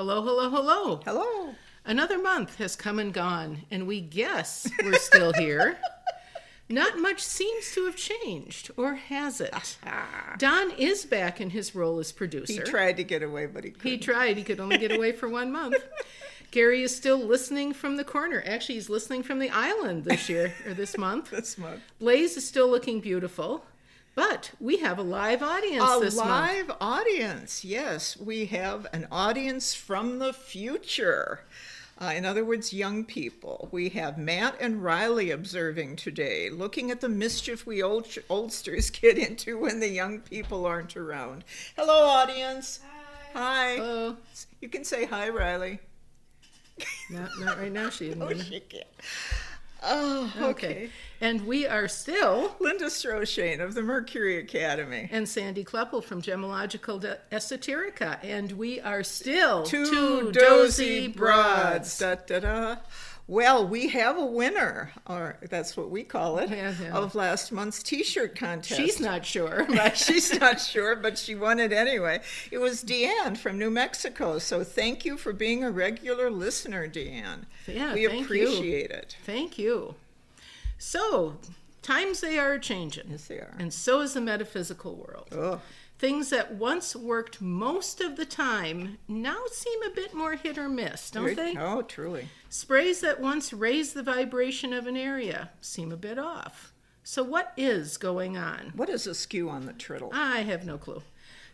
Hello, hello, hello. Hello. Another month has come and gone, and we guess we're still here. Not much seems to have changed, or has it? Don is back in his role as producer. He tried to get away, but he couldn't. He tried. He could only get away for one month. Gary is still listening from the corner. Actually, he's listening from the island this year or this month. this month. Blaze is still looking beautiful, but we have a live audience A this month. live audience. Yes, we have an audience from the future. Uh, in other words, young people. We have Matt and Riley observing today, looking at the mischief we old, oldsters get into when the young people aren't around. Hello, audience. Hi. Hello. You can say hi, Riley. Not, not right now. She didn't. Oh, wanna- she can. Oh, okay. Okay. And we are still, Linda Stroshane of the Mercury Academy. and Sandy Kleppel from Gemological De- Esoterica, and we are still Two, dozy broads. Da, da, da. Well, we have a winner, or that's what we call it, Yeah, yeah. of last month's T-shirt contest. She's not sure, but She's not sure, but she won it anyway. It was Deanne from New Mexico. So thank you for being a regular listener, Deanne. Yeah, we thank you. appreciate it. thank you. So, times they are changing, Yes, they are. and so is the metaphysical world. Oh, Things that once worked most of the time now seem a bit more hit or miss, don't they? oh, truly. Sprays that once raised the vibration of an area seem a bit off. So, what is going on? What is askew on the triddle? I have no clue.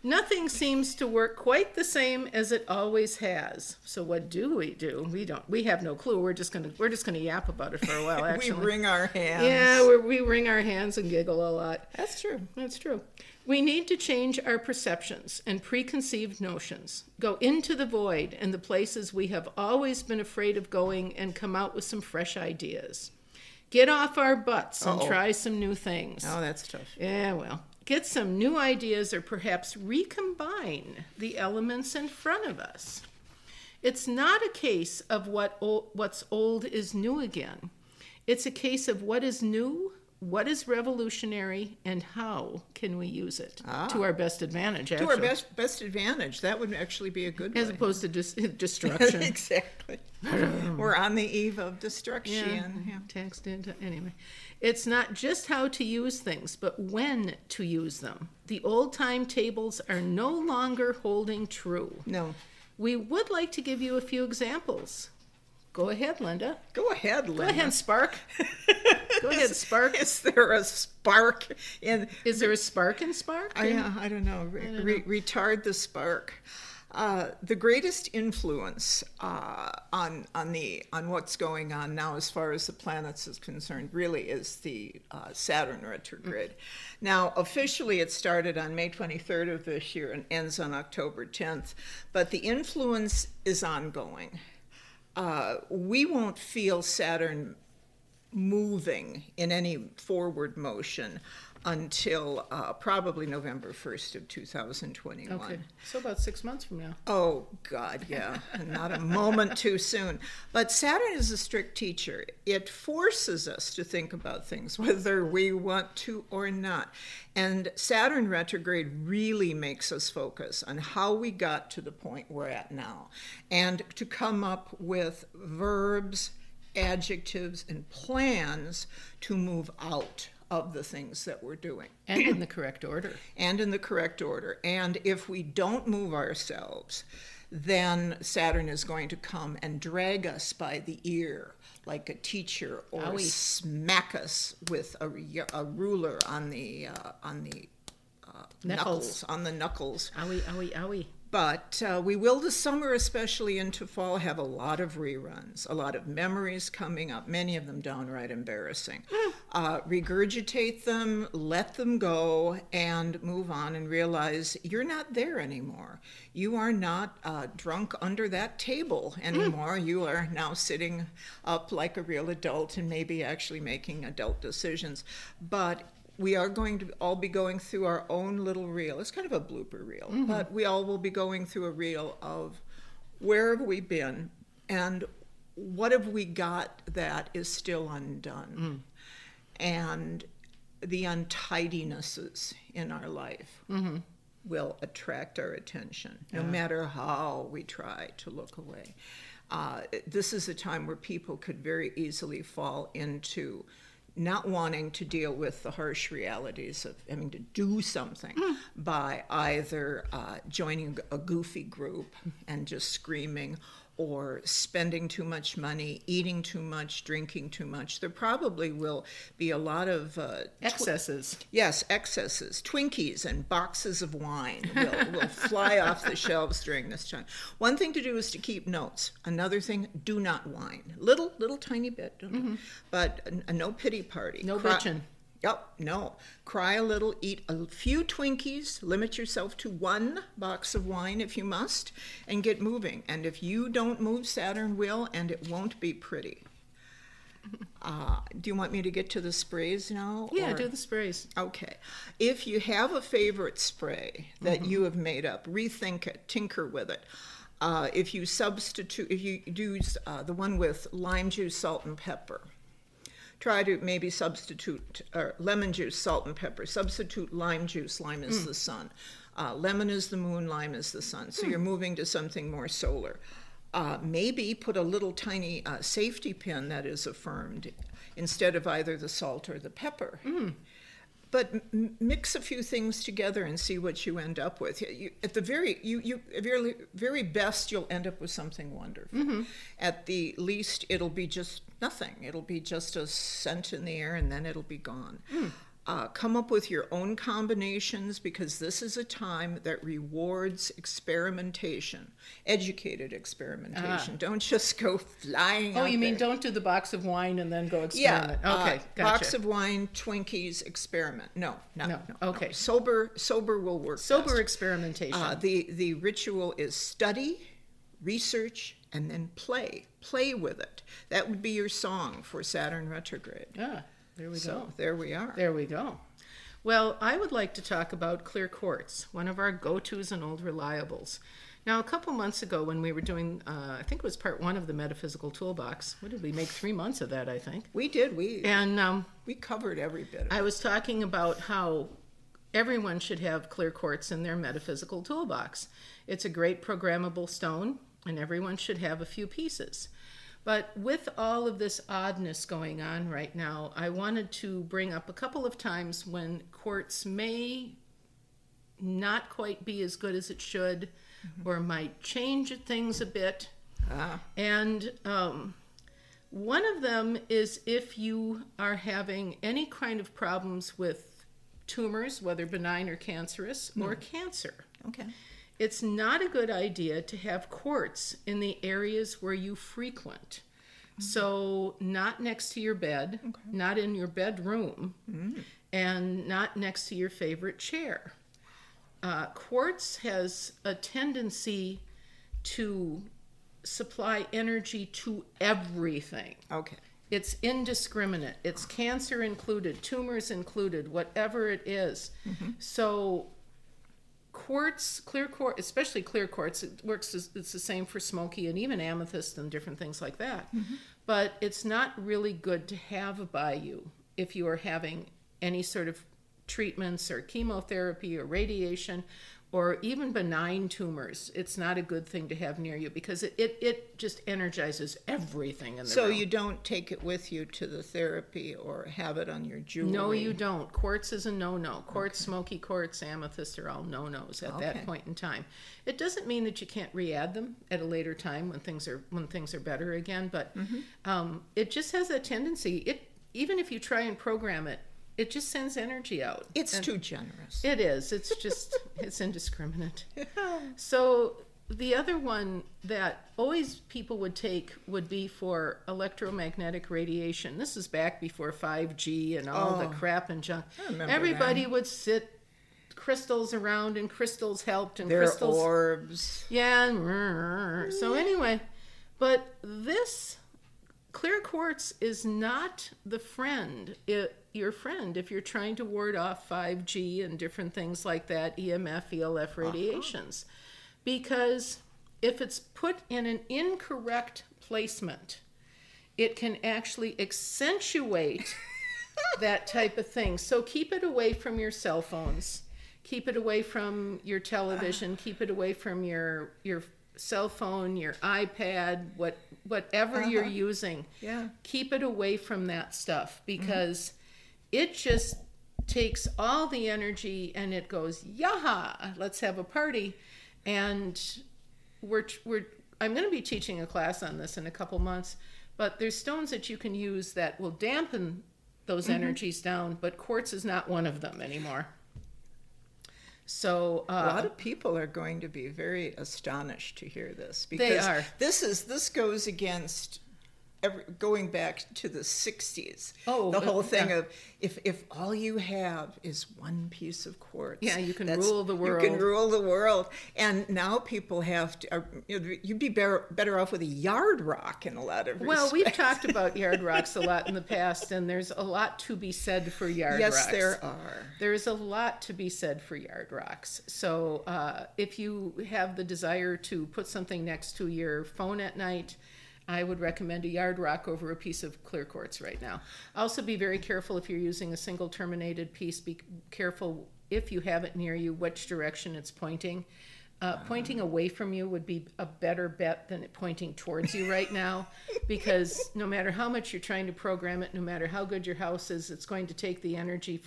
Nothing seems to work quite the same as it always has. So what do we do? We don't. We have no clue. We're just gonna. We're just gonna yap about it for a while. Actually, we wring our hands. Yeah, we wring our hands and giggle a lot. that's true. That's true. We need to change our perceptions and preconceived notions. Go into the void and the places we have always been afraid of going and come out with some fresh ideas. Get off our butts and Uh-oh. try some new things. Oh, that's tough. Yeah, well, get some new ideas or perhaps recombine the elements in front of us. It's not a case of what old, what's old is new again. It's a case of what is new, what is revolutionary, and how can we use it to our best advantage. Ah. To our best best advantage. That would actually be a good as way. opposed to dis- destruction. exactly. We're on the eve of destruction. Yeah, Yeah. text into anyway. It's not just how to use things, but when to use them. The old timetables are no longer holding true. No. We would like to give you a few examples. Go ahead, Linda. Go ahead, Linda. Go ahead, Spark. Go ahead, Spark. Is there a spark in? Is there a spark in Spark? I, uh, I don't know. Re- re- retard the spark. Uh, the greatest influence uh, on on the on what's going on now, as far as the planets is concerned, really is the uh, Saturn retrograde. Now, officially, it started on May 23rd of this year and ends on October 10th, but the influence is ongoing. Uh, we won't feel Saturn moving in any forward motion until uh, probably November 1st of 2021. Okay, so about six months from now. Oh, God, yeah. not a moment too soon. But Saturn is a strict teacher. It forces us to think about things, whether we want to or not. And Saturn retrograde really makes us focus on how we got to the point we're at now and to come up with verbs, adjectives, and plans to move out of the things that we're doing And in the correct order. and in the correct order. And if we don't move ourselves, then Saturn is going to come and drag us by the ear like a teacher or Owie. smack us with a, a ruler on the uh, on the uh, Knuckles. knuckles on the knuckles. Owie, owie, owie. But uh, we will this summer, especially into fall, have a lot of reruns, a lot of memories coming up, many of them downright embarrassing. Uh, regurgitate them, let them go, and move on and realize you're not there anymore. You are not uh, drunk under that table anymore. You are now sitting up like a real adult and maybe actually making adult decisions. But we are going to all be going through our own little reel. It's kind of a blooper reel, mm-hmm. but we all will be going through a reel of where have we been and what have we got that is still undone, mm. and the untidinesses in our life. Mm-hmm. will attract our attention, no matter how we try to look away. Uh, this is a time where people could very easily fall into not wanting to deal with the harsh realities of having to do something by either uh, joining a goofy group and just screaming or spending too much money, eating too much, drinking too much. There probably will be a lot of uh, Excesses. Yes, excesses. Twinkies and boxes of wine will, will fly off the shelves during this time. One thing to do is to keep notes. Another thing, do not whine. Little, little tiny bit, don't but a, a no pity party. No Cry- bitching. Yep, no. Cry a little, eat a few Twinkies, limit yourself to one box of wine if you must, and get moving. And if you don't move, Saturn will, and it won't be pretty. Uh, do you want me to get to the sprays now? Yeah, or- do the sprays. Okay. If you have a favorite spray that you have made up, rethink it, tinker with it. Uh, if you substitute, if you use uh, the one with lime juice, salt, and pepper, try to maybe substitute or lemon juice, salt, and pepper. Substitute lime juice. Lime is the sun. Uh, lemon is the moon. Lime is the sun. So you're moving to something more solar. Uh, maybe put a little tiny uh, safety pin that is affirmed instead of either the salt or the pepper. But m- mix a few things together and see what you end up with. You, at the very, you, you, very, very best, you'll end up with something wonderful. Mm-hmm. At the least, it'll be just nothing. It'll be just a scent in the air, and then it'll be gone. Hmm. Uh, come up with your own combinations because this is a time that rewards experimentation, educated experimentation. Don't just go flying. Oh, you mean there. don't do the box of wine and then go Yeah. experiment? uh, okay, gotcha. Box of wine, Twinkies, experiment. No, no, No, no. okay. Sober, sober will work. Sober best. experimentation. Uh, the the ritual is study, research, and then play. Play with it. That would be your song for Saturn retrograde. ah, there we So go. there we are. There we go. Well, I would like to talk about clear quartz, one of our go tos and old reliables. Now, a couple months ago, when we were doing, uh, I think it was part one of the metaphysical toolbox. What did we make? Three months of that, I think. We did. We And um, we covered every bit. Of it. I was talking about how everyone should have clear quartz in their metaphysical toolbox. It's a great programmable stone, and everyone should have a few pieces. But with all of this oddness going on right now, I wanted to bring up a couple of times when quartz may not quite be as good as it should or might change things a bit. Ah, And um, one of them is if you are having any kind of problems with tumors, whether benign or cancerous, or cancer. okay. It's not a good idea to have quartz in the areas where you frequent. So, not next to your bed, not in your bedroom, and not next to your favorite chair. Uh, quartz has a tendency to supply energy to everything. Okay. It's indiscriminate. It's cancer included, tumors included, whatever it is. So, quartz, clear quartz, especially clear quartz, it works. As, it's the same for smoky and even amethyst and different things like that. Mm-hmm. But it's not really good to have by you if you are having any sort of treatments or chemotherapy or radiation or even benign tumors. It's not a good thing to have near you because it, it, it just energizes everything in the So room. you don't take it with you to the therapy or have it on your jewelry. No, you don't. Quartz is a no-no. Quartz, smoky quartz, amethyst are all no-nos at Okay. that point in time. It doesn't mean that you can't re-add them at a later time when things are when things are better again, but Mm-hmm. um, it just has a tendency. It even if you try and program it, it just sends energy out. It's And too generous. It is. It's just it's indiscriminate. So the other one that always people would take would be for electromagnetic radiation. This is back before 5G and all the Oh. crap and junk. Everybody that. would sit crystals around and crystals helped and They're crystals orbs. yeah. So anyway, but this clear quartz is not the friend, it, your friend, if you're trying to ward off 5G and different things like that, EMF, ELF uh-huh. radiations. Because if it's put in an incorrect placement, it can actually accentuate that type of thing. So keep it away from your cell phones. Keep it away from your television. Uh-huh. keep it away from your your cell phone, your iPad, what whatever you're uh-huh. using. Yeah. Keep it away from that stuff mm-hmm. because it just takes all the energy and it goes, "Yaha, let's have a party." And we're we're I'm going to be teaching a class on this in a couple months, but there's stones that you can use that will dampen those mm-hmm. energies down, but quartz is not one of them anymore. So A uh, lot of people are going to be very astonished to hear this They because are. this is this goes against every, going back to the 60s. Oh, the whole uh, thing yeah. of if if all you have is one piece of quartz. Yeah, you can rule the world. You can rule the world. And now people have to, know, you'd be better, better off with a yard rock in a lot of well, we've talked about yard rocks a lot in the past, and there's a lot to be said for yard Yes, rocks. there are. There is a lot to be said for yard rocks. So, uh, if you have the desire to put something next to your phone at night, I would recommend a yard rock over a piece of clear quartz right now. Also, be very careful if you're using a single terminated piece. Be careful if you have it near you, which direction it's pointing. Uh, pointing away from you would be a better bet than it pointing towards you right now, because no matter how much you're trying to program it, no matter how good your house is, it's going to take the energy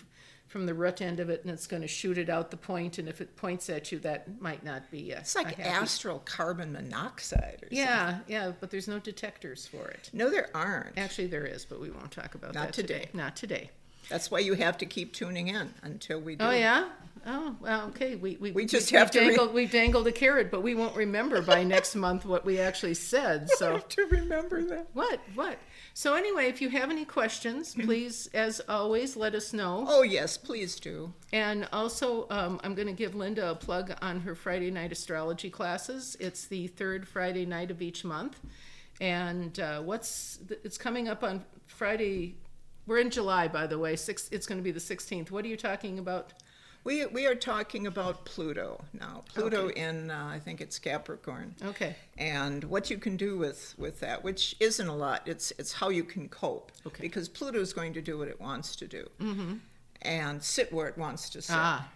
from the root end of it and it's going to shoot it out the point. And if it points at you, that might not be a, It's like astral carbon monoxide or something. Yeah, yeah, but there's no detectors for it. No, there aren't. Actually, there is, but we won't talk about Not that today. today. Not today. That's why you have to keep tuning in until we do. Oh yeah. Oh well. Okay. We we, We just we, have to re- dangled we dangled a carrot, but we won't remember by next month what we actually said. So have to remember that. what what? So anyway, if you have any questions, please, as always, let us know. Oh yes, please do. And also, um, I'm going to give Linda a plug on her Friday night astrology classes. It's the third Friday night of each month, and uh, what's it's coming up on Friday. We're in July, by the way. Six. It's going to be the 16th. What are you talking about? We we are talking about Pluto now. Pluto in uh, I think it's Capricorn. Okay. And what you can do with with that, which isn't a lot. It's it's how you can cope. Okay. Because Pluto is going to do what it wants to do, mm-hmm. and sit where it wants to sit. Ah.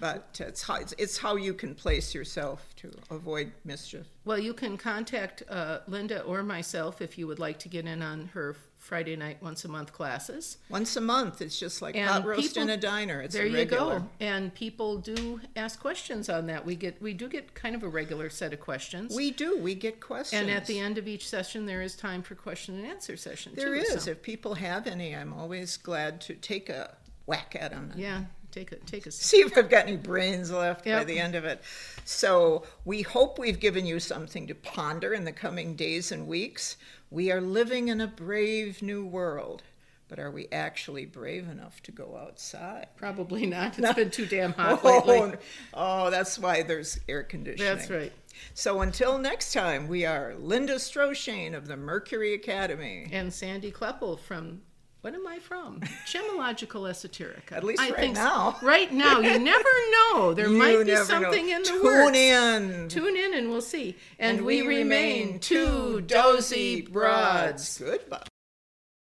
But it's how it's, it's how you can place yourself to avoid mischief. Well, you can contact uh, Linda or myself if you would like to get in on her Friday night once a month classes. Once a month, it's just like And hot roast in a diner. It's there a you go. And people do ask questions on that. We get we do get kind of a regular set of questions. We do. We get questions. and at the end of each session, there is time for question and answer session. There too, is. so- If people have any, I'm always glad to take a whack at them. yeah, take a take a. See if I've got any brains left by the end of it. So, we hope we've given you something to ponder in the coming days and weeks. We are living in a brave new world, but are we actually brave enough to go outside? Probably not. It's been too damn hot Oh, lately. oh, that's why there's air conditioning. That's right. So, until next time, we are Linda Stroshane of the Mercury Academy. And Sandy Kleppel from. What am I from? Gemological esoteric. At least I right think so. now. Right now, you never know. There You might be never know. something in the Tune works. in. Tune in and we'll see. And, And we, we remain remain two dozy broads. Goodbye.